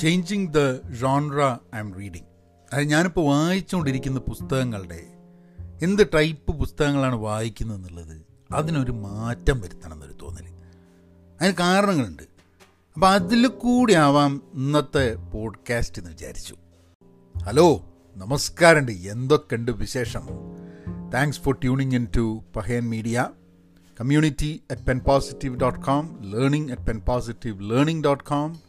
Changing the genre I am reading അത് ഞാനിപ്പോൾ വായിച്ചുകൊണ്ടിരിക്കുന്ന പുസ്തകങ്ങളുടെ എന്ത് ടൈപ്പ് പുസ്തകങ്ങളാണ് വായിക്കുന്നത് എന്നുള്ളത് അതിനൊരു മാറ്റം വരുത്തണം എന്നൊരു തോന്നൽ അതിന് കാരണങ്ങളുണ്ട്. അപ്പോൾ അതിൽ കൂടി ആവാം ഇന്നത്തെ പോഡ്കാസ്റ്റ് എന്ന് വിചാരിച്ചു. ഹലോ നമസ്കാരമുണ്ട്. എന്തൊക്കെയുണ്ട് വിശേഷം? Thanks for tuning in to Pahayan media community at pen positive dot com learning at pen positive learning dot com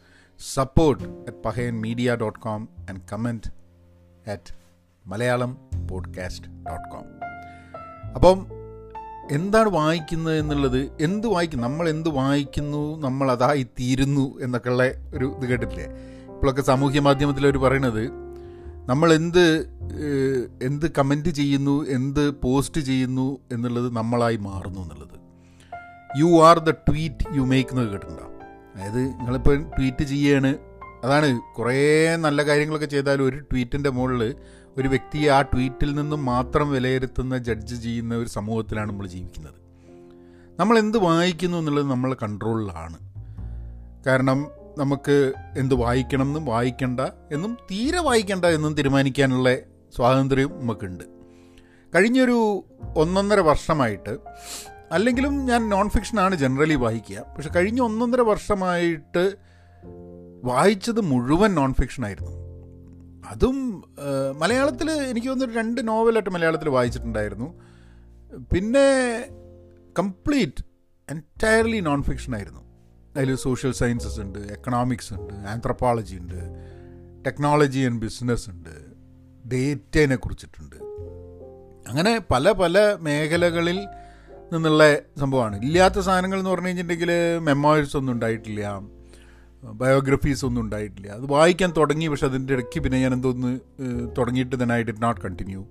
and comment at Malayalam podcast dot com അപ്പം എന്താണ് വായിക്കുന്നത് എന്നുള്ളത് എന്ത് വായിക്കും നമ്മൾ എന്ത് വായിക്കുന്നു നമ്മൾ അതായി തീരുന്നു എന്നൊക്കെയുള്ള ഒരു ഇത് കേട്ടിട്ടില്ലേ? ഇപ്പോഴൊക്കെ സാമൂഹ്യ മാധ്യമത്തിൽ അവർ പറയണത് നമ്മൾ എന്ത് എന്ത് കമന്റ് ചെയ്യുന്നു എന്ത് പോസ്റ്റ് ചെയ്യുന്നു എന്നുള്ളത് നമ്മളായി മാറുന്നു എന്നുള്ളത്. You are the tweet you make എന്ന് കേട്ടിട്ടുണ്ടോ? അതായത് നിങ്ങളിപ്പോൾ ട്വീറ്റ് ചെയ്യാണ്. അതാണ് കുറേ നല്ല കാര്യങ്ങളൊക്കെ ചെയ്താലും ഒരു ട്വീറ്റിന്റെ മുകളിൽ ഒരു വ്യക്തിയെ ആ ട്വീറ്റിൽ നിന്നും മാത്രം വിലയിരുത്തുന്ന ജഡ്ജ് ചെയ്യുന്ന ഒരു സമൂഹത്തിലാണ് നമ്മൾ ജീവിക്കുന്നത്. നമ്മൾ എന്ത് വായിക്കുന്നു എന്നുള്ളത് നമ്മൾ കൺട്രോളിലാണ്. കാരണം നമുക്ക് എന്ത് വായിക്കണം എന്നും വായിക്കണ്ട എന്നും തീരെ വായിക്കണ്ട എന്നും തീരുമാനിക്കാനുള്ള സ്വാതന്ത്ര്യം നമുക്കുണ്ട്. കഴിഞ്ഞൊരു ഒന്നൊന്നര വർഷമായിട്ട് അല്ലെങ്കിലും ഞാൻ നോൺ ഫിക്ഷനാണ് ജനറലി വായിക്കുക. പക്ഷെ കഴിഞ്ഞ ഒന്നൊന്നര വർഷമായിട്ട് വായിച്ചത് മുഴുവൻ നോൺ ഫിക്ഷനായിരുന്നു അതും മലയാളത്തിൽ എനിക്ക് തോന്നുന്നു രണ്ട് നോവലായിട്ട് മലയാളത്തിൽ വായിച്ചിട്ടുണ്ടായിരുന്നു. പിന്നെ കംപ്ലീറ്റ് എന്റയർലി നോൺ ഫിക്ഷനായിരുന്നു അതിൽ സോഷ്യൽ സയൻസസ് ഉണ്ട് എക്കണോമിക്സ് ഉണ്ട് ആന്ത്രപ്പോളജി ഉണ്ട് ടെക്നോളജി ആൻഡ് ബിസിനസ് ഉണ്ട് ഡേറ്റേനെ കുറിച്ചിട്ടുണ്ട്. അങ്ങനെ പല പല മേഖലകളിൽ നിന്നുള്ള സംഭവമാണ്. ഇല്ലാത്ത സാധനങ്ങൾ എന്ന് പറഞ്ഞു കഴിഞ്ഞിട്ടുണ്ടെങ്കിൽ മെമ്മോയിൽസ് ഒന്നും ഉണ്ടായിട്ടില്ല. ബയോഗ്രഫീസ് ഒന്നും ഉണ്ടായിട്ടില്ല. അത് വായിക്കാൻ തുടങ്ങി പക്ഷെ അതിന്റെ ഇടയ്ക്ക് പിന്നെ ഞാൻ എന്തോന്ന് തുടങ്ങിയിട്ട് തന്നെ ഐ ഡിഡ് നോട്ട് കണ്ടിന്യൂ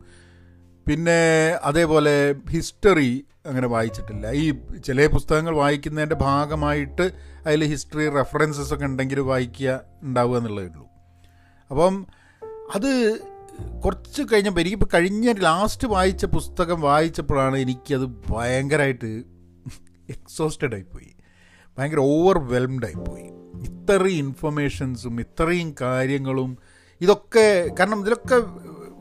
പിന്നെ അതേപോലെ ഹിസ്റ്ററി അങ്ങനെ വായിച്ചിട്ടില്ല. ഈ ചില പുസ്തകങ്ങൾ വായിക്കുന്നതിന്റെ ഭാഗമായിട്ട് അതിൽ ഹിസ്റ്ററി റെഫറൻസസ് ഒക്കെ ഉണ്ടെങ്കിൽ വായിക്കുക ഉണ്ടാവുക എന്നുള്ളതേ ഉള്ളൂ. അപ്പം അത് കുറച്ച് കഴിഞ്ഞപ്പോൾ എനിക്കിപ്പോൾ കഴിഞ്ഞ ലാസ്റ്റ് വായിച്ച പുസ്തകം വായിച്ചപ്പോഴാണ് എനിക്കത് ഭയങ്കരമായിട്ട് എക്സോസ്റ്റഡ് ആയിപ്പോയി. ഭയങ്കര ഓവർവെൽംഡ് ആയിപ്പോയി. ഇത്രയും ഇൻഫർമേഷൻസും ഇത്രയും കാര്യങ്ങളും ഇതൊക്കെ കാരണം ഇതിലൊക്കെ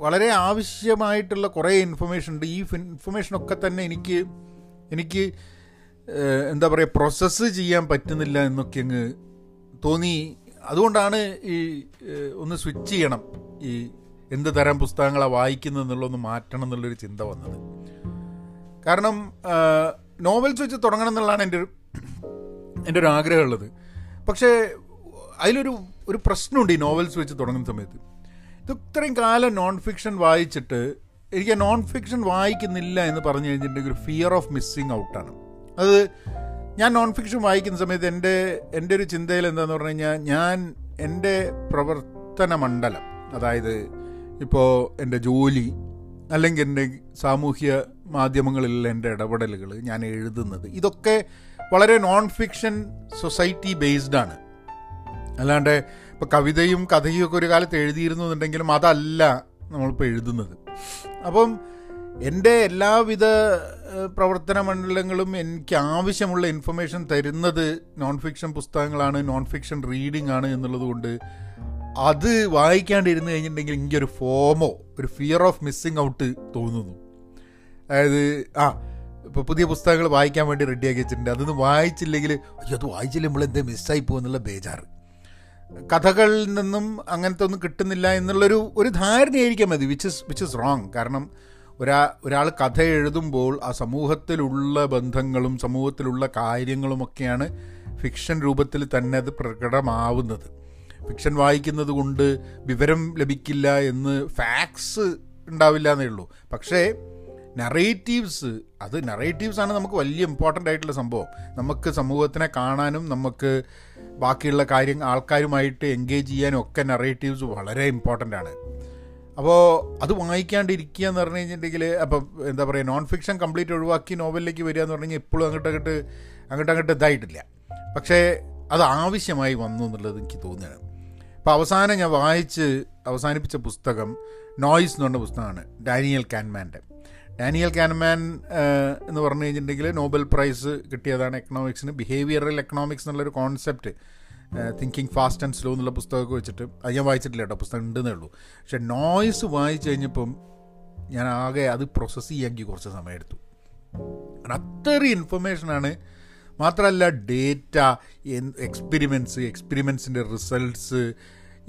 വളരെ ആവശ്യമായിട്ടുള്ള കുറേ ഇൻഫർമേഷൻ ഉണ്ട്. ഈ ഇൻഫർമേഷനൊക്കെ തന്നെ എനിക്ക് എനിക്ക് എന്താ പറയുക പ്രോസസ്സ് ചെയ്യാൻ പറ്റുന്നില്ല എന്നൊക്കെ അങ്ങ് തോന്നി. അതുകൊണ്ടാണ് ഈ ഒന്ന് സ്വിച്ച് ചെയ്യണം. ഈ എന്ത് തരം പുസ്തകങ്ങളാണ് വായിക്കുന്നത് എന്നുള്ളതൊന്ന് മാറ്റണം എന്നുള്ളൊരു ചിന്ത വന്നത്. കാരണം നോവൽസ് വെച്ച് തുടങ്ങണം എന്നുള്ളതാണ് എന്റെ ഒരു എന്റെ ഒരു ആഗ്രഹമുള്ളത്. പക്ഷേ അതിലൊരു ഒരു പ്രശ്നമുണ്ട് ഈ നോവൽസ് വെച്ച് തുടങ്ങുന്ന സമയത്ത്. ഇത് ഇത്രയും കാലം നോൺ ഫിക്ഷൻ വായിച്ചിട്ട് എനിക്ക് നോൺ ഫിക്ഷൻ വായിക്കുന്നില്ല എന്ന് പറഞ്ഞു കഴിഞ്ഞിട്ടുണ്ടെങ്കിൽ ഒരു ഫിയർ ഓഫ് മിസ്സിങ് ഔട്ടാണ് അത് ഞാൻ നോൺ ഫിക്ഷൻ വായിക്കുന്ന സമയത്ത് എന്റെ എന്റെ ഒരു ചിന്തയിൽ എന്താണെന്ന് പറഞ്ഞു കഴിഞ്ഞാൽ ഞാൻ എന്റെ പ്രവർത്തന മണ്ഡലം അതായത് ഇപ്പോൾ എന്റെ ജോലി അല്ലെങ്കിൽ എന്റെ സാമൂഹ്യ മാധ്യമങ്ങളിലുള്ള എന്റെ ഇടപെടലുകൾ ഞാൻ എഴുതുന്നത് ഇതൊക്കെ വളരെ നോൺ ഫിക്ഷൻ സൊസൈറ്റി ബേസ്ഡ് ആണ്. അല്ലാണ്ട് ഇപ്പോൾ കവിതയും കഥയും ഒക്കെ ഒരു കാലത്ത് എഴുതിയിരുന്നു എന്നുണ്ടെങ്കിലും അതല്ല നമ്മളിപ്പോൾ എഴുതുന്നത്. അപ്പം എന്റെ എല്ലാവിധ പ്രവർത്തന മണ്ഡലങ്ങളും എനിക്ക് ആവശ്യമുള്ള ഇൻഫർമേഷൻ തരുന്നത് നോൺ ഫിക്ഷൻ പുസ്തകങ്ങളാണ് നോൺ ഫിക്ഷൻ റീഡിംഗ് ആണ് എന്നുള്ളത് കൊണ്ട് അത് വായിക്കാണ്ടിരുന്ന് കഴിഞ്ഞിട്ടുണ്ടെങ്കിൽ എനിക്കൊരു ഫോമോ ഒരു ഫിയർ ഓഫ് മിസ്സിങ് ഔട്ട് തോന്നുന്നു. അതായത് ആ ഇപ്പോൾ പുതിയ പുസ്തകങ്ങൾ വായിക്കാൻ വേണ്ടി റെഡിയാക്കി വെച്ചിട്ടുണ്ട്. അതൊന്നും വായിച്ചില്ലെങ്കിൽ അയ്യോ അത് വായിച്ചില്ല നമ്മൾ എന്തേ മിസ്സായി പോകുന്നുള്ള ബേജാറ്. കഥകളിൽ നിന്നും അങ്ങനത്തെ ഒന്നും കിട്ടുന്നില്ല എന്നുള്ളൊരു ഒരു ധാരണയായിരിക്കാം മതി which is which is wrong കാരണം ഒരാ ഒരാൾ കഥ എഴുതുമ്പോൾ ആ സമൂഹത്തിലുള്ള ബന്ധങ്ങളും സമൂഹത്തിലുള്ള കാര്യങ്ങളുമൊക്കെയാണ് ഫിക്ഷൻ രൂപത്തിൽ തന്നെ അത് പ്രകടമാവുന്നത്. ഫിക്ഷൻ വായിക്കുന്നത് കൊണ്ട് വിവരം ലഭിക്കില്ല എന്ന് ഫാക്ട്സ് ഉണ്ടാവില്ല എന്നേ ഉള്ളൂ. പക്ഷേ നറേറ്റീവ്സ് അത് നറേറ്റീവ്സ് ആണ് നമുക്ക് വലിയ ഇമ്പോർട്ടന്റ് ആയിട്ടുള്ള സംഭവം. നമുക്ക് സമൂഹത്തിനെ കാണാനും നമുക്ക് ബാക്കിയുള്ള കാര്യം ആൾക്കാരുമായിട്ട് എൻഗേജ് ചെയ്യാനും ഒക്കെ നറേറ്റീവ്സ് വളരെ ഇമ്പോർട്ടന്റ് ആണ്. അപ്പോൾ അത് വായിക്കാണ്ടിരിക്കുക എന്ന് പറഞ്ഞു കഴിഞ്ഞിട്ടുണ്ടെങ്കിൽ അപ്പം എന്താ പറയുക നോൺ ഫിക്ഷൻ കംപ്ലീറ്റ് ഒഴിവാക്കി നോവലിലേക്ക് വരിക എന്ന് പറഞ്ഞു കഴിഞ്ഞാൽ ഇപ്പോഴും അങ്ങോട്ട് അങ്ങോട്ട് അങ്ങോട്ട് അങ്ങോട്ട് ഇതായിട്ടില്ല. പക്ഷേ അത് ആവശ്യമായി വന്നു എന്നുള്ളത് എനിക്ക് തോന്നുകയാണ്. അപ്പോൾ അവസാനം ഞാൻ വായിച്ച് അവസാനിപ്പിച്ച പുസ്തകം നോയിസ് എന്ന് പറഞ്ഞ പുസ്തകമാണ് ഡാനിയൽ കാൻമാന്റെ. ഡാനിയൽ കാൻമാൻ എന്ന് പറഞ്ഞു കഴിഞ്ഞിട്ടുണ്ടെങ്കിൽ നോബൽ പ്രൈസ് കിട്ടിയതാണ് എക്കണോമിക്സിന് ബിഹേവിയറൽ എക്കണോമിക്സ് എന്നുള്ളൊരു concept thinking fast and slow എന്നുള്ള പുസ്തകമൊക്കെ വെച്ചിട്ട് അത് ഞാൻ വായിച്ചിട്ടില്ല കേട്ടോ. പുസ്തകം ഉണ്ടെന്നേ ഉള്ളൂ. പക്ഷെ നോയിസ് വായിച്ചു കഴിഞ്ഞപ്പം ഞാൻ ആകെ അത് പ്രോസസ്സ് ചെയ്യാമെങ്കിൽ കുറച്ച് സമയമെടുത്തു. അത്രയും ഇൻഫർമേഷനാണ് മാത്രമല്ല ഡേറ്റ എക്സ്പെരിമെന്റ്സ് എക്സ്പെരിമെന്റ്സിന്റെ റിസൾട്ട്സ്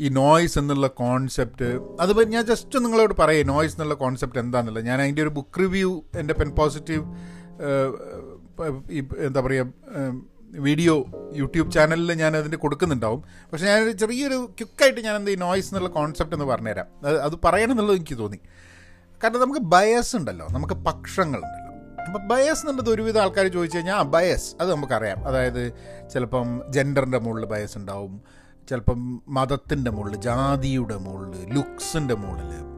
ഈ നോയ്സ് എന്നുള്ള കോൺസെപ്റ്റ് അത് ഞാൻ ജസ്റ്റ് നിങ്ങളോട് പറയാം നോയ്സ് എന്നുള്ള കോൺസെപ്റ്റ് എന്താണെന്നുള്ളത് ഞാൻ അതിന്റെ ഒരു ബുക്ക് റിവ്യൂ എന്റെ പെൻ പോസിറ്റീവ് എന്താ പറയുക വീഡിയോ യൂട്യൂബ് ചാനലിൽ ഞാൻ അതിന്റെ കൊടുക്കുന്നുണ്ടാവും. പക്ഷേ ഞാൻ ചെറിയൊരു ക്യുക്കായിട്ട് ഞാൻ എന്താ ഈ നോയ്സ് എന്നുള്ള കോൺസെപ്റ്റ് എന്ന് പറഞ്ഞുതരാം. അത് അത് പറയണമെന്നുള്ളത് എനിക്ക് തോന്നി. കാരണം നമുക്ക് ബയസ് ഉണ്ടല്ലോ. നമുക്ക് പക്ഷങ്ങളുണ്ടല്ലോ. ബയസ് എന്നുള്ളത് ഒരുവിധം ആൾക്കാർ ചോദിച്ചു കഴിഞ്ഞാൽ ആ ബയസ് അത് നമുക്കറിയാം. അതായത് ചിലപ്പം ജെൻഡറിന്റെ മുകളിൽ ബയസ് ഉണ്ടാവും ചിലപ്പം മതത്തിന്റെ മുകളിൽ ജാതിയുടെ മുകളിൽ ലുക്സിന്റെ മുകളിൽ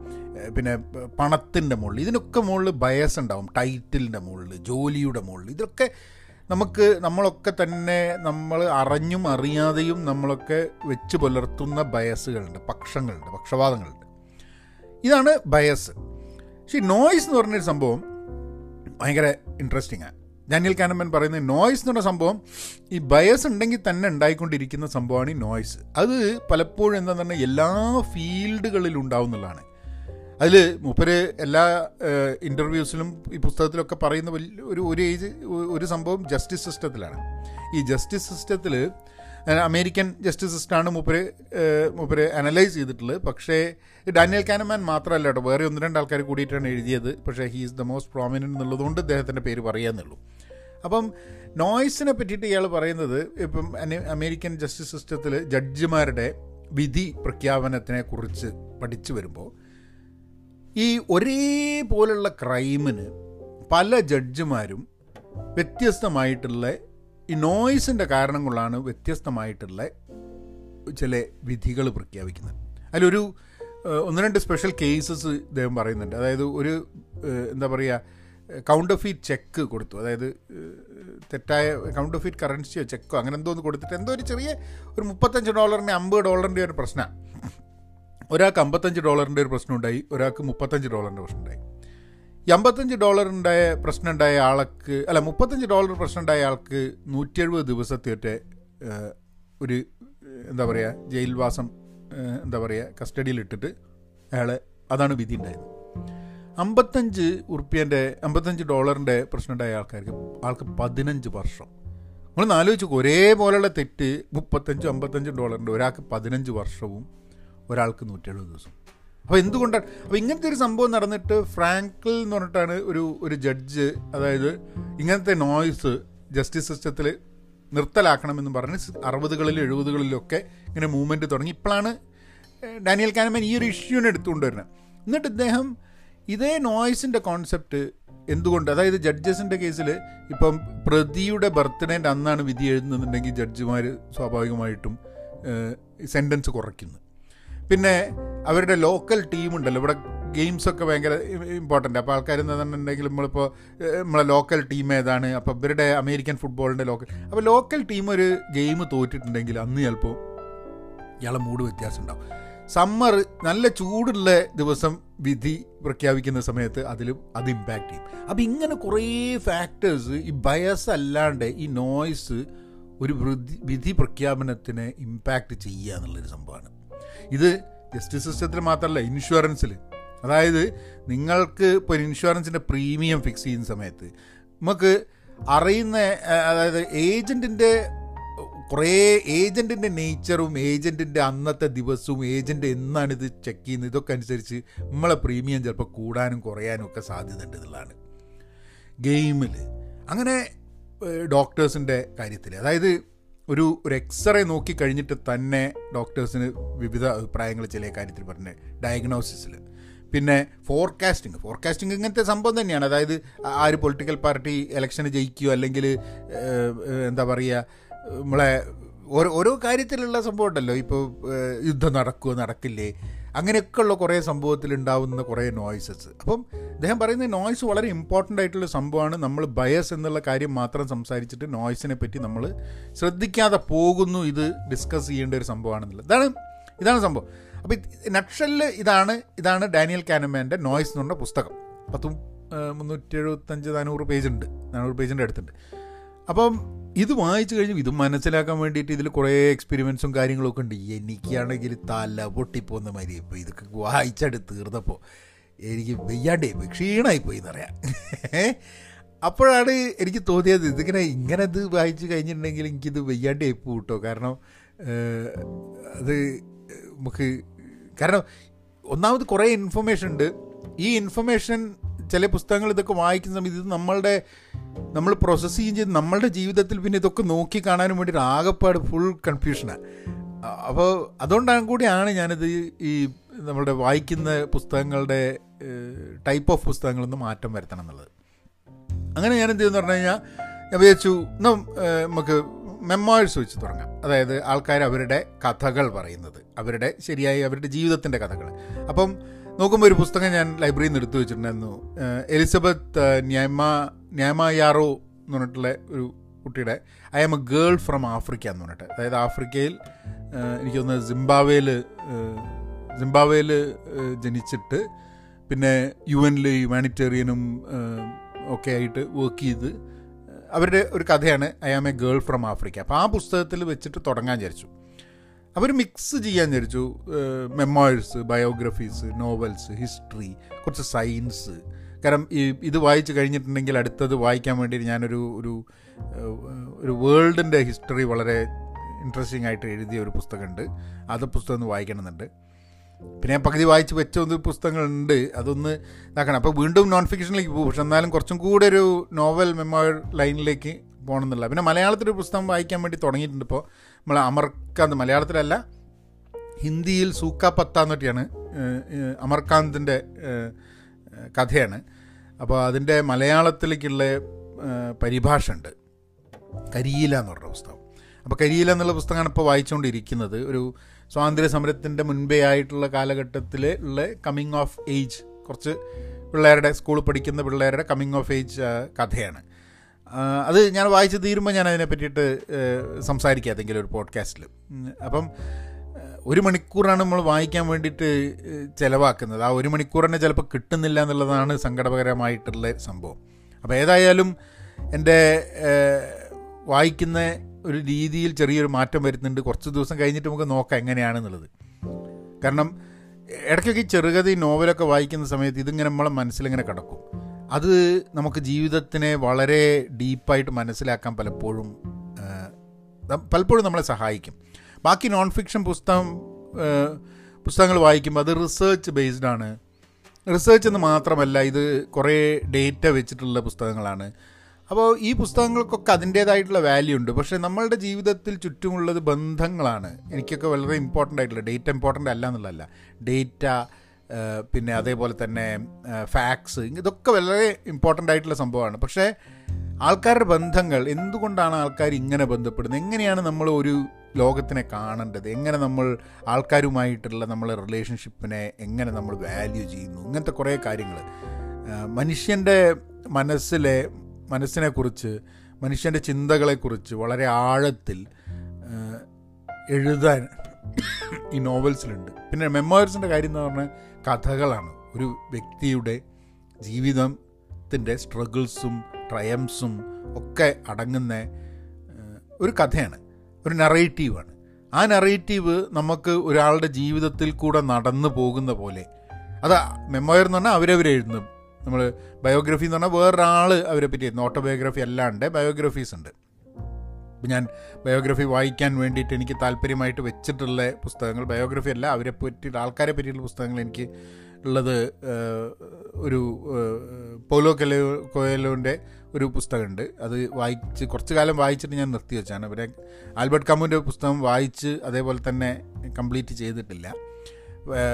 പിന്നെ പണത്തിന്റെ മുകളിൽ ഇതിനൊക്കെ മുകളിൽ ബയസ് ഉണ്ടാവും. ടൈറ്റിലിന്റെ മുകളിൽ ജോലിയുടെ മുകളിൽ ഇതൊക്കെ നമുക്ക് നമ്മളൊക്കെ തന്നെ നമ്മൾ അറിഞ്ഞും അറിയാതെയും നമ്മളൊക്കെ വെച്ച് പുലർത്തുന്ന ബയസുകളുണ്ട് പക്ഷങ്ങളുണ്ട് പക്ഷപാതങ്ങളുണ്ട്. ഇതാണ് ബയസ്. പക്ഷേ നോയ്സ് എന്ന് പറഞ്ഞൊരു സംഭവം ഭയങ്കര ഇൻട്രസ്റ്റിംഗ് ആണ് ഡാനിയൽ കാനമൻ പറയുന്നത് നോയ്സ് എന്ന് പറഞ്ഞ സംഭവം ഈ ബയസ് ഉണ്ടെങ്കിൽ തന്നെ ഉണ്ടായിക്കൊണ്ടിരിക്കുന്ന സംഭവമാണ് ഈ നോയ്സ് അത് പലപ്പോഴും എന്താ പറഞ്ഞാൽ എല്ലാ ഫീൽഡുകളിലും ഉണ്ടാവുന്നതാണ് അതിൽ മൂപ്പര് എല്ലാ ഇന്റർവ്യൂസിലും ഈ പുസ്തകത്തിലൊക്കെ പറയുന്ന വലിയ ഒരു ഒരു ഏജ് ഒരു സംഭവം ജസ്റ്റിസ് സിസ്റ്റത്തിലാണ് ഈ ജസ്റ്റിസ് സിസ്റ്റത്തിൽ അമേരിക്കൻ ജസ്റ്റിസ് സിസ്റ്റമാണ് മൂപ്പര് മൂപ്പര് അനലൈസ് ചെയ്തിട്ടുള്ളത്. പക്ഷേ ഡാനിയൽ കാനമാൻ മാത്രമല്ല കേട്ടോ വേറെ ഒന്ന് രണ്ട് ആൾക്കാർ കൂടിയിട്ടാണ് എഴുതിയത്. പക്ഷേ he is the most prominent എന്നുള്ളതുകൊണ്ട് അദ്ദേഹത്തിന്റെ പേര് പറയാമെന്നുള്ളൂ അപ്പം നോയ്സിനെ പറ്റിയിട്ട് ഇയാൾ പറയുന്നത് ഇപ്പം അമേരിക്കൻ ജസ്റ്റിസ് സിസ്റ്റത്തിൽ ജഡ്ജിമാരുടെ വിധി പ്രഖ്യാപനത്തിനെ കുറിച്ച് പഠിച്ചു വരുമ്പോൾ ഈ ഒരേപോലുള്ള ക്രൈമിന് പല ജഡ്ജിമാരും വ്യത്യസ്തമായിട്ടുള്ള ഈ നോയ്സിന്റെ കാരണം കൊണ്ടാണ് വ്യത്യസ്തമായിട്ടുള്ള ചില വിധികൾ പ്രഖ്യാപിക്കുന്നത്. അതിലൊരു ഒന്ന് രണ്ട് സ്പെഷ്യൽ കേസസ് ഇദ്ദേഹം പറയുന്നുണ്ട്. അതായത് ഒരു എന്താ പറയുക കൗണ്ടർ ഫീറ്റ് ചെക്ക് കൊടുത്തു. അതായത് തെറ്റായ കൗണ്ടർ ഫീറ്റ് കറൻസിയോ ചെക്കോ അങ്ങനെ എന്തോ ഒന്ന് കൊടുത്തിട്ട് എന്തോ ഒരു ചെറിയ ഒരു മുപ്പത്തഞ്ച് ഡോളറിന്റെ അമ്പത് ഡോളറിന്റെ ഒരു പ്രശ്നമാണ് ഒരാൾക്ക് അമ്പത്തഞ്ച് ഡോളറിന്റെ ഒരു പ്രശ്നം ഉണ്ടായി ഒരാൾക്ക് മുപ്പത്തഞ്ച് ഡോളറിന്റെ പ്രശ്നം ഡോളറിന്റെ പ്രശ്നം ഉണ്ടായ ആൾക്ക് അല്ല മുപ്പത്തഞ്ച് ഡോളർ പ്രശ്നം ഉണ്ടായ ആൾക്ക് നൂറ്റി എഴുപത് ദിവസത്തേറ്റ ഒരു എന്താ പറയുക ജയിൽവാസം എന്താ പറയുക കസ്റ്റഡിയിലിട്ടിട്ട് അയാളെ അതാണ് വിധി ഉണ്ടായത് അമ്പത്തഞ്ച് ഉറുപ്പ്യന്റെ അമ്പത്തഞ്ച് ഡോളറിന്റെ പ്രശ്നം ഉണ്ടായ ആൾക്കാർക്ക് ആൾക്ക് പതിനഞ്ച് വർഷം. നമ്മൾ ആലോചിച്ചു ഒരേപോലെയുള്ള തെറ്റ് മുപ്പത്തഞ്ചും അമ്പത്തഞ്ചും ഡോളറിന്റെ ഒരാൾക്ക് പതിനഞ്ച് വർഷവും ഒരാൾക്ക് നൂറ്റെഴുപത് ദിവസം അപ്പോൾ എന്തുകൊണ്ടാണ് അപ്പോൾ ഇങ്ങനത്തെ ഒരു സംഭവം നടന്നിട്ട് ഫ്രാങ്കിൾ എന്ന് പറഞ്ഞിട്ടാണ് ഒരു ഒരു ജഡ്ജ് അതായത് ഇങ്ങനത്തെ നോയ്സ് ജസ്റ്റിസ് സിസ്റ്റത്തിൽ നിർത്തലാക്കണമെന്ന് പറഞ്ഞ് അറുപതുകളിലും എഴുപതുകളിലൊക്കെ ഇങ്ങനെ മൂവ്മെന്റ് തുടങ്ങി. ഇപ്പോഴാണ് ഡാനിയൽ കാനമൻ ഈ ഒരു ഇഷ്യൂവിനെ എടുത്തുകൊണ്ട് വരുന്നത്. എന്നിട്ട് ഇദ്ദേഹം ഇതേ നോയ്സിന്റെ കോൺസെപ്റ്റ് എന്തുകൊണ്ട് അതായത് ജഡ്ജസിന്റെ കേസിൽ ഇപ്പം പ്രതിയുടെ ബർത്ത്ഡേന്റെ അന്നാണ് വിധി എഴുതുന്നുണ്ടെങ്കിൽ ജഡ്ജിമാർ സ്വാഭാവികമായിട്ടും സെന്റൻസ് കുറയ്ക്കുന്നു. പിന്നെ അവരുടെ ലോക്കൽ ടീമുണ്ടല്ലോ ഇവിടെ ഗെയിംസൊക്കെ ഭയങ്കര ഇമ്പോർട്ടന്റ് അപ്പോൾ ആൾക്കാർ എന്താണെന്നുണ്ടെങ്കിൽ നമ്മളിപ്പോൾ നമ്മളെ ലോക്കൽ ടീം ഏതാണ്? അപ്പോൾ ഇവരുടെ അമേരിക്കൻ ഫുട്ബോളിന്റെ ലോക്കൽ അപ്പോൾ ലോക്കൽ ടീം ഒരു ഗെയിം തോറ്റിട്ടുണ്ടെങ്കിൽ അന്ന് ചിലപ്പോൾ ഇയാളെ മൂഡ് വ്യത്യാസം ഉണ്ടാവും. സമ്മർ നല്ല ചൂടുള്ള ദിവസം വിധി പ്രഖ്യാപിക്കുന്ന സമയത്ത് അതിലും അത് ഇമ്പാക്റ്റ് ചെയ്യും. അപ്പം ഇങ്ങനെ കുറേ ഫാക്ടേഴ്സ് ഈ ബയസ് അല്ലാണ്ട് ഈ നോയ്സ് ഒരു വിധി പ്രഖ്യാപനത്തിനെ ഇമ്പാക്റ്റ് ചെയ്യുക എന്നുള്ളൊരു സംഭവമാണ്. ഇത് ജസ്റ്റിസ് സിസ്റ്റത്തിൽ മാത്രമല്ല ഇൻഷുറൻസിൽ അതായത് നിങ്ങൾക്ക് ഇപ്പോൾ ഇൻഷുറൻസിന്റെ പ്രീമിയം ഫിക്സ് ചെയ്യുന്ന സമയത്ത് നമുക്ക് അറിയുന്ന അതായത് ഏജന്റിന്റെ കുറേ ഏജന്റിന്റെ നേച്ചറും ഏജന്റിന്റെ അന്നത്തെ ദിവസവും ഏജന്റ് എന്നാണ് ഇത് ചെക്ക് ചെയ്യുന്നത് ഇതൊക്കെ അനുസരിച്ച് നമ്മളെ പ്രീമിയം ചിലപ്പോൾ കൂടാനും കുറയാനും ഒക്കെ സാധ്യത ഉണ്ട് എന്നുള്ളതാണ്. ഗെയിമിൽ അങ്ങനെ ഡോക്ടേഴ്സിന്റെ കാര്യത്തിൽ അതായത് ഒരു ഒരു എക്സ്റേ നോക്കി കഴിഞ്ഞിട്ട് തന്നെ ഡോക്ടേഴ്സിന് വിവിധ അഭിപ്രായങ്ങൾ ചില കാര്യത്തിൽ പറഞ്ഞു ഡയഗ്നോസിസിൽ പിന്നെ ഫോർകാസ്റ്റിംഗ് ഫോർകാസ്റ്റിംഗ് ഇങ്ങനത്തെ സംഭവം തന്നെയാണ്. അതായത് ആര് പൊളിറ്റിക്കൽ പാർട്ടി ഇലക്ഷന് ജയിക്കുകയോ അല്ലെങ്കിൽ എന്താ പറയുക നമ്മളെ ഓരോ ഓരോ കാര്യത്തിലുള്ള സംഭവം ഉണ്ടല്ലോ. ഇപ്പോൾ യുദ്ധം നടക്കുമോ നടക്കില്ലേ? അങ്ങനെയൊക്കെയുള്ള കുറേ സംഭവത്തിൽ ഉണ്ടാവുന്ന കുറേ നോയ്സസ് അപ്പം അദ്ദേഹം പറയുന്ന നോയ്സ് വളരെ ഇമ്പോർട്ടന്റ് ആയിട്ടുള്ള സംഭവമാണ്. നമ്മൾ ബയസ് എന്നുള്ള കാര്യം മാത്രം സംസാരിച്ചിട്ട് നോയ്സിനെ പറ്റി നമ്മൾ ശ്രദ്ധിക്കാതെ പോകുന്നു ഇത് ഡിസ്കസ് ചെയ്യേണ്ട ഒരു സംഭവമാണെന്നുള്ളത്. ഇതാണ് ഇതാണ് സംഭവം. അപ്പോൾ നക്ഷലിൽ ഇതാണ് ഇതാണ് ഡാനിയൽ കാനമാന്റെ നോയ്സ് എന്ന് പറഞ്ഞ പുസ്തകം. പത്തും മുന്നൂറ്റി എഴുപത്തഞ്ച് നാനൂറ് പേജുണ്ട് നാനൂറ് പേജിന്റെ അടുത്തുണ്ട്. അപ്പം ഇത് വായിച്ചു കഴിഞ്ഞു ഇത് മനസ്സിലാക്കാൻ വേണ്ടിയിട്ട് ഇതിൽ കുറേ എക്സ്പെരിമെൻസും കാര്യങ്ങളൊക്കെ ഉണ്ട്. എനിക്കാണെങ്കിൽ തല പൊട്ടിപ്പോന്ന മാതിരി ഇപ്പോൾ ഇതൊക്കെ വായിച്ചായിട്ട് തീർന്നപ്പോൾ എനിക്ക് വെയ്യാണ്ടേ പോയി. ക്ഷീണമായി പോയി എന്നറിയാം അപ്പോഴാണ് എനിക്ക് തോന്നിയത് ഇതിങ്ങനെ ഇങ്ങനെ ഇത് വായിച്ചു കഴിഞ്ഞിട്ടുണ്ടെങ്കിൽ എനിക്കിത് വെയ്യാണ്ടേ പോകും കേട്ടോ. കാരണം അത് നമുക്ക് കാരണം ഒന്നാമത് കുറേ ഇൻഫർമേഷൻ ഉണ്ട്. ഈ ഇൻഫർമേഷൻ ചില പുസ്തകങ്ങൾ ഇതൊക്കെ വായിക്കുന്ന സമയത്ത് ഇത് നമ്മളുടെ നമ്മൾ പ്രോസസ്സ് ചെയ്യും ചെയ്ത് നമ്മളുടെ ജീവിതത്തിൽ പിന്നെ ഇതൊക്കെ നോക്കി കാണാനും വേണ്ടിയിട്ട് ആകെപ്പാട് ഫുൾ കൺഫ്യൂഷനാണ് അപ്പോൾ അതുകൊണ്ടാണ് കൂടിയാണ് ഞാനിത് ഈ നമ്മളുടെ വായിക്കുന്ന പുസ്തകങ്ങളുടെ ടൈപ്പ് ഓഫ് പുസ്തകങ്ങളൊന്ന് മാറ്റം വരുത്തണം എന്നുള്ളത്. അങ്ങനെ ഞാൻ എന്ത് ചെയ്യുന്നു പറഞ്ഞു കഴിഞ്ഞാൽ ഞാൻ വിചാരിച്ചു നമുക്ക് മെമ്മോഴ്സ് വെച്ച് തുടങ്ങാം. അതായത് ആൾക്കാർ അവരുടെ കഥകൾ പറയുന്നത് അവരുടെ ശരിയായി അവരുടെ ജീവിതത്തിന്റെ കഥകൾ അപ്പം നോക്കുമ്പോൾ ഒരു പുസ്തകം ഞാൻ ലൈബ്രറിയിൽ നിന്ന് എടുത്തു വെച്ചിട്ടുണ്ടായിരുന്നു. എലിസബത്ത് ന്യമ ന്യമയാറോ എന്ന് പറഞ്ഞിട്ടുള്ള ഒരു കുട്ടിയുടെ I am a girl from Africa എന്ന് പറഞ്ഞിട്ട്. അതായത് ആഫ്രിക്കയിൽ എനിക്ക് തോന്നുന്നത് സിംബാവേയിൽ സിംബാവേയിൽ ജനിച്ചിട്ട് പിന്നെ യു എനിൽ ഹ്യൂമാനിറ്റേറിയനും ഒക്കെ ആയിട്ട് വർക്ക് ചെയ്ത് അവരുടെ ഒരു കഥയാണ് I am a girl from Africa. അപ്പോൾ ആ പുസ്തകത്തിൽ വെച്ചിട്ട് തുടങ്ങാൻ വിചാരിച്ചു. അവർ മിക്സ് ചെയ്യാൻ വിചാരിച്ചു. മെമ്മോഴ്സ് ബയോഗ്രഫീസ് നോവൽസ് ഹിസ്റ്ററി കുറച്ച് സയൻസ് കാരണം ഈ ഇത് വായിച്ചു കഴിഞ്ഞിട്ടുണ്ടെങ്കിൽ അടുത്തത് വായിക്കാൻ വേണ്ടി ഞാനൊരു ഒരു ഒരു വേൾഡിന്റെ ഹിസ്റ്ററി വളരെ ഇൻട്രസ്റ്റിംഗ് ആയിട്ട് എഴുതിയ ഒരു പുസ്തകമുണ്ട്. അത് പുസ്തകം ഒന്ന് വായിക്കണമെന്നുണ്ട്. പിന്നെ ഞാൻ പകുതി വായിച്ച് വെച്ച ഒന്ന് പുസ്തകങ്ങളുണ്ട് അതൊന്ന് ഇതാക്കണം. അപ്പോൾ വീണ്ടും നോൺ ഫിക്ഷനിലേക്ക് പോകും. പക്ഷെ എന്നാലും കുറച്ചും കൂടെ ഒരു നോവൽ മെമ്മോർ ലൈനിലേക്ക് പോകണമെന്നില്ല പിന്നെ മലയാളത്തിലൊരു പുസ്തകം വായിക്കാൻ വേണ്ടി തുടങ്ങിയിട്ടുണ്ട് ഇപ്പോൾ നമ്മൾ അമർക്കാന്ത് മലയാളത്തിലല്ല ഹിന്ദിയിൽ സൂക്ക പത്ത എന്നൊക്കെയാണ് അമർകാന്തിന്റെ കഥയാണ്. അപ്പോൾ അതിന്റെ മലയാളത്തിലേക്കുള്ള പരിഭാഷ ഉണ്ട് കരിയില എന്ന് പറഞ്ഞ പുസ്തകം. അപ്പോൾ കരിയില എന്നുള്ള പുസ്തകമാണ് ഇപ്പോൾ വായിച്ചുകൊണ്ടിരിക്കുന്നത്. ഒരു സ്വാതന്ത്ര്യ സമരത്തിന്റെ മുൻപേ ആയിട്ടുള്ള കാലഘട്ടത്തിൽ ഉള്ള കമ്മിങ് ഓഫ് ഏജ് കുറച്ച് പിള്ളേരുടെ സ്കൂളിൽ പഠിക്കുന്ന പിള്ളേരുടെ കമ്മിങ് ഓഫ് ഏജ് കഥയാണ്. അത് ഞാൻ വായിച്ച് തീരുമ്പോൾ ഞാൻ അതിനെ പറ്റിയിട്ട് സംസാരിക്കാം ഏതെങ്കിലും ഒരു പോഡ്കാസ്റ്റിൽ അപ്പം ഒരു മണിക്കൂറാണ് നമ്മൾ വായിക്കാൻ വേണ്ടിയിട്ട് ചിലവാക്കുന്നത്. ആ ഒരു മണിക്കൂർ തന്നെ ചിലപ്പോൾ കിട്ടുന്നില്ല എന്നുള്ളതാണ് സങ്കടപകരമായിട്ടുള്ള സംഭവം. അപ്പോൾ ഏതായാലും എന്റെ വായിക്കുന്ന ഒരു രീതിയിൽ ചെറിയൊരു മാറ്റം വരുന്നുണ്ട്. കുറച്ച് ദിവസം കഴിഞ്ഞിട്ട് നമുക്ക് നോക്കാം എങ്ങനെയാണെന്നുള്ളത്. കാരണം ഇടയ്ക്കൊക്കെ ചെറുകഥ ഈ നോവലൊക്കെ വായിക്കുന്ന സമയത്ത് ഇതിങ്ങനെ നമ്മളെ മനസ്സിലിങ്ങനെ കിടക്കും. അത് നമുക്ക് ജീവിതത്തിനെ വളരെ ഡീപ്പായിട്ട് മനസ്സിലാക്കാൻ പലപ്പോഴും പലപ്പോഴും നമ്മളെ സഹായിക്കും. ബാക്കി നോൺ ഫിക്ഷൻ പുസ്തകം പുസ്തകങ്ങൾ വായിക്കുമ്പോൾ അത് റിസേർച്ച് ബേസ്ഡ് ആണ്. റിസേർച്ച് എന്ന് മാത്രമല്ല ഇത് കുറേ ഡേറ്റ വെച്ചിട്ടുള്ള പുസ്തകങ്ങളാണ്. അപ്പോൾ ഈ പുസ്തകങ്ങൾക്കൊക്കെ അതിന്റേതായിട്ടുള്ള വാല്യൂ ഉണ്ട്. പക്ഷേ നമ്മളുടെ ജീവിതത്തിൽ ചുറ്റുമുള്ളത് ബന്ധങ്ങളാണ്. എനിക്കൊക്കെ വളരെ ഇമ്പോർട്ടന്റ് ആയിട്ടുള്ള ഡേറ്റ ഇമ്പോർട്ടന്റ് അല്ല എന്നുള്ളതല്ല. ഡേറ്റ പിന്നെ അതേപോലെ തന്നെ ഫാക്സ് ഇതൊക്കെ വളരെ ഇമ്പോർട്ടന്റ് ആയിട്ടുള്ള സംഭവമാണ്. പക്ഷേ ആൾക്കാരുടെ ബന്ധങ്ങൾ എന്തുകൊണ്ടാണ് ആൾക്കാർ ഇങ്ങനെ ബന്ധപ്പെടുന്നത്? എങ്ങനെയാണ് നമ്മൾ ഒരു ലോകത്തിനെ കാണേണ്ടത്? എങ്ങനെ നമ്മൾ ആൾക്കാരുമായിട്ടുള്ള നമ്മളെ റിലേഷൻഷിപ്പിനെ എങ്ങനെ നമ്മൾ വാല്യൂ ചെയ്യുന്നു? ഇങ്ങനത്തെ കുറേ കാര്യങ്ങൾ. മനുഷ്യന്റെ മനസ്സിലെ മനസ്സിനെക്കുറിച്ച് മനുഷ്യന്റെ ചിന്തകളെക്കുറിച്ച് വളരെ ആഴത്തിൽ എഴുതാൻ ഈ നോവൽസിലുണ്ട്. പിന്നെ മെമ്മോയർസിന്റെ കാര്യം എന്ന് പറഞ്ഞാൽ കഥകളാണ്. ഒരു വ്യക്തിയുടെ ജീവിതത്തിന്റെ സ്ട്രഗിൾസും ട്രയംസും ഒക്കെ അടങ്ങുന്ന ഒരു കഥയാണ്. ഒരു നറേറ്റീവാണ്. ആ നറേറ്റീവ് നമുക്ക് ഒരാളുടെ ജീവിതത്തിൽ കൂടെ നടന്നു പോകുന്ന പോലെ. അത് മെമ്മോയർ എന്ന് പറഞ്ഞാൽ അവരവരെ എഴുതുന്നു നമ്മൾ ബയോഗ്രഫി എന്ന് പറഞ്ഞാൽ വേറൊരാൾ അവരെ പറ്റി ഓട്ടോബയോഗ്രഫി അല്ലാണ്ട് ബയോഗ്രഫീസ് ഉണ്ട്. ഇപ്പം ഞാൻ ബയോഗ്രഫി വായിക്കാൻ വേണ്ടിയിട്ട് എനിക്ക് താല്പര്യമായിട്ട് വെച്ചിട്ടുള്ള പുസ്തകങ്ങൾ ബയോഗ്രഫി അല്ല അവരെ പറ്റിയിട്ട് ആൾക്കാരെ പറ്റിയിട്ടുള്ള പുസ്തകങ്ങൾ എനിക്ക് ഉള്ളത് ഒരു പോലോ കെലോ കോയലോന്റെ ഒരു പുസ്തകമുണ്ട്. അത് വായിച്ച് കുറച്ച് കാലം വായിച്ചിട്ട് ഞാൻ നിർത്തി വെച്ചാണ്. അവരെ ആൽബർട്ട് കമ്മുന്റെ പുസ്തകം വായിച്ച് അതേപോലെ തന്നെ കംപ്ലീറ്റ് ചെയ്തിട്ടില്ല.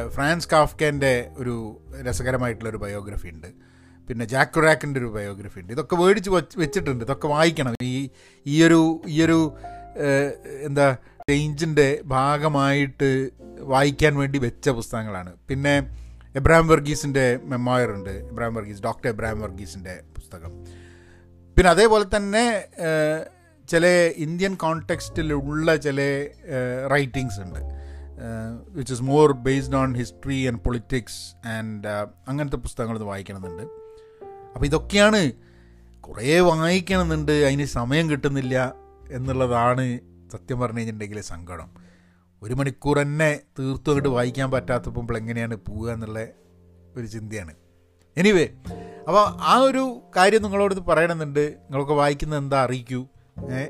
ഫ്രാൻസ് കാഫ്കേന്റെ ഒരു രസകരമായിട്ടുള്ള ഒരു ബയോഗ്രഫി ഉണ്ട്. പിന്നെ ജാക്ക് റാക്കിന്റെ ഒരു ബയോഗ്രഫി ഉണ്ട്. ഇതൊക്കെ മേടിച്ച് വച്ച് വെച്ചിട്ടുണ്ട്. ഇതൊക്കെ വായിക്കണം. ഈ ഈയൊരു ഈയൊരു എന്താ ചേഞ്ചിന്റെ ഭാഗമായിട്ട് വായിക്കാൻ വേണ്ടി വെച്ച പുസ്തകങ്ങളാണ്. പിന്നെ എബ്രാം വർഗീസിന്റെ മെമ്മോയർ ഉണ്ട്. എബ്രാം വർഗീസ് ഡോക്ടർ എബ്രാം വർഗീസിന്റെ പുസ്തകം. പിന്നെ അതേപോലെ തന്നെ ചില ഇന്ത്യൻ കോണ്ടെക്സ്റ്റിലുള്ള ചില റൈറ്റിങ്സ് ഉണ്ട്. Which is more based on history and politics and അങ്ങനത്തെ പുസ്തകങ്ങൾ വായിക്കണമെന്നുണ്ട് അപ്പോൾ ഇതൊക്കെയാണ് കുറേ വായിക്കണമെന്നുണ്ട് അതിന് സമയം കിട്ടുന്നില്ല എന്നുള്ളതാണ് സത്യം പറഞ്ഞു കഴിഞ്ഞിട്ടുണ്ടെങ്കിൽ സങ്കടം. ഒരു മണിക്കൂർ തന്നെ തീർത്തും അങ്ങോട്ട് വായിക്കാൻ പറ്റാത്തപ്പോൾ എങ്ങനെയാണ് പോവുക എന്നുള്ള ഒരു ചിന്തയാണ്. എനിവേ അപ്പോൾ ആ ഒരു കാര്യം നിങ്ങളോട് പറയണമെന്നുണ്ട് നിങ്ങളൊക്കെ വായിക്കുന്നത് എന്താ അറിയിക്കൂ. ഏ ഏ,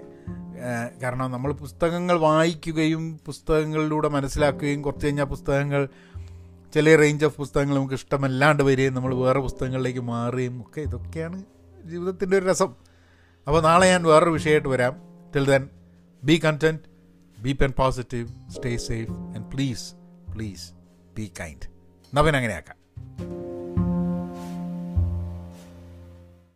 കാരണം നമ്മൾ പുസ്തകങ്ങൾ വായിക്കുകയും പുസ്തകങ്ങളിലൂടെ മനസ്സിലാക്കുകയും കുറച്ച് കഴിഞ്ഞാൽ പുസ്തകങ്ങൾ ചില റേഞ്ച് ഓഫ് പുസ്തകങ്ങൾ നമുക്ക് ഇഷ്ടമല്ലാണ്ട് വരികയും നമ്മൾ വേറെ പുസ്തകങ്ങളിലേക്ക് മാറുകയും ഒക്കെ ഇതൊക്കെയാണ് ജീവിതത്തിന്റെ ഒരു രസം. അപ്പോൾ നാളെ ഞാൻ വേറൊരു വിഷയമായിട്ട് വരാം. Till then be content be pen positive stay safe and please please be kind നവൻ അങ്ങനെയാക്കാം.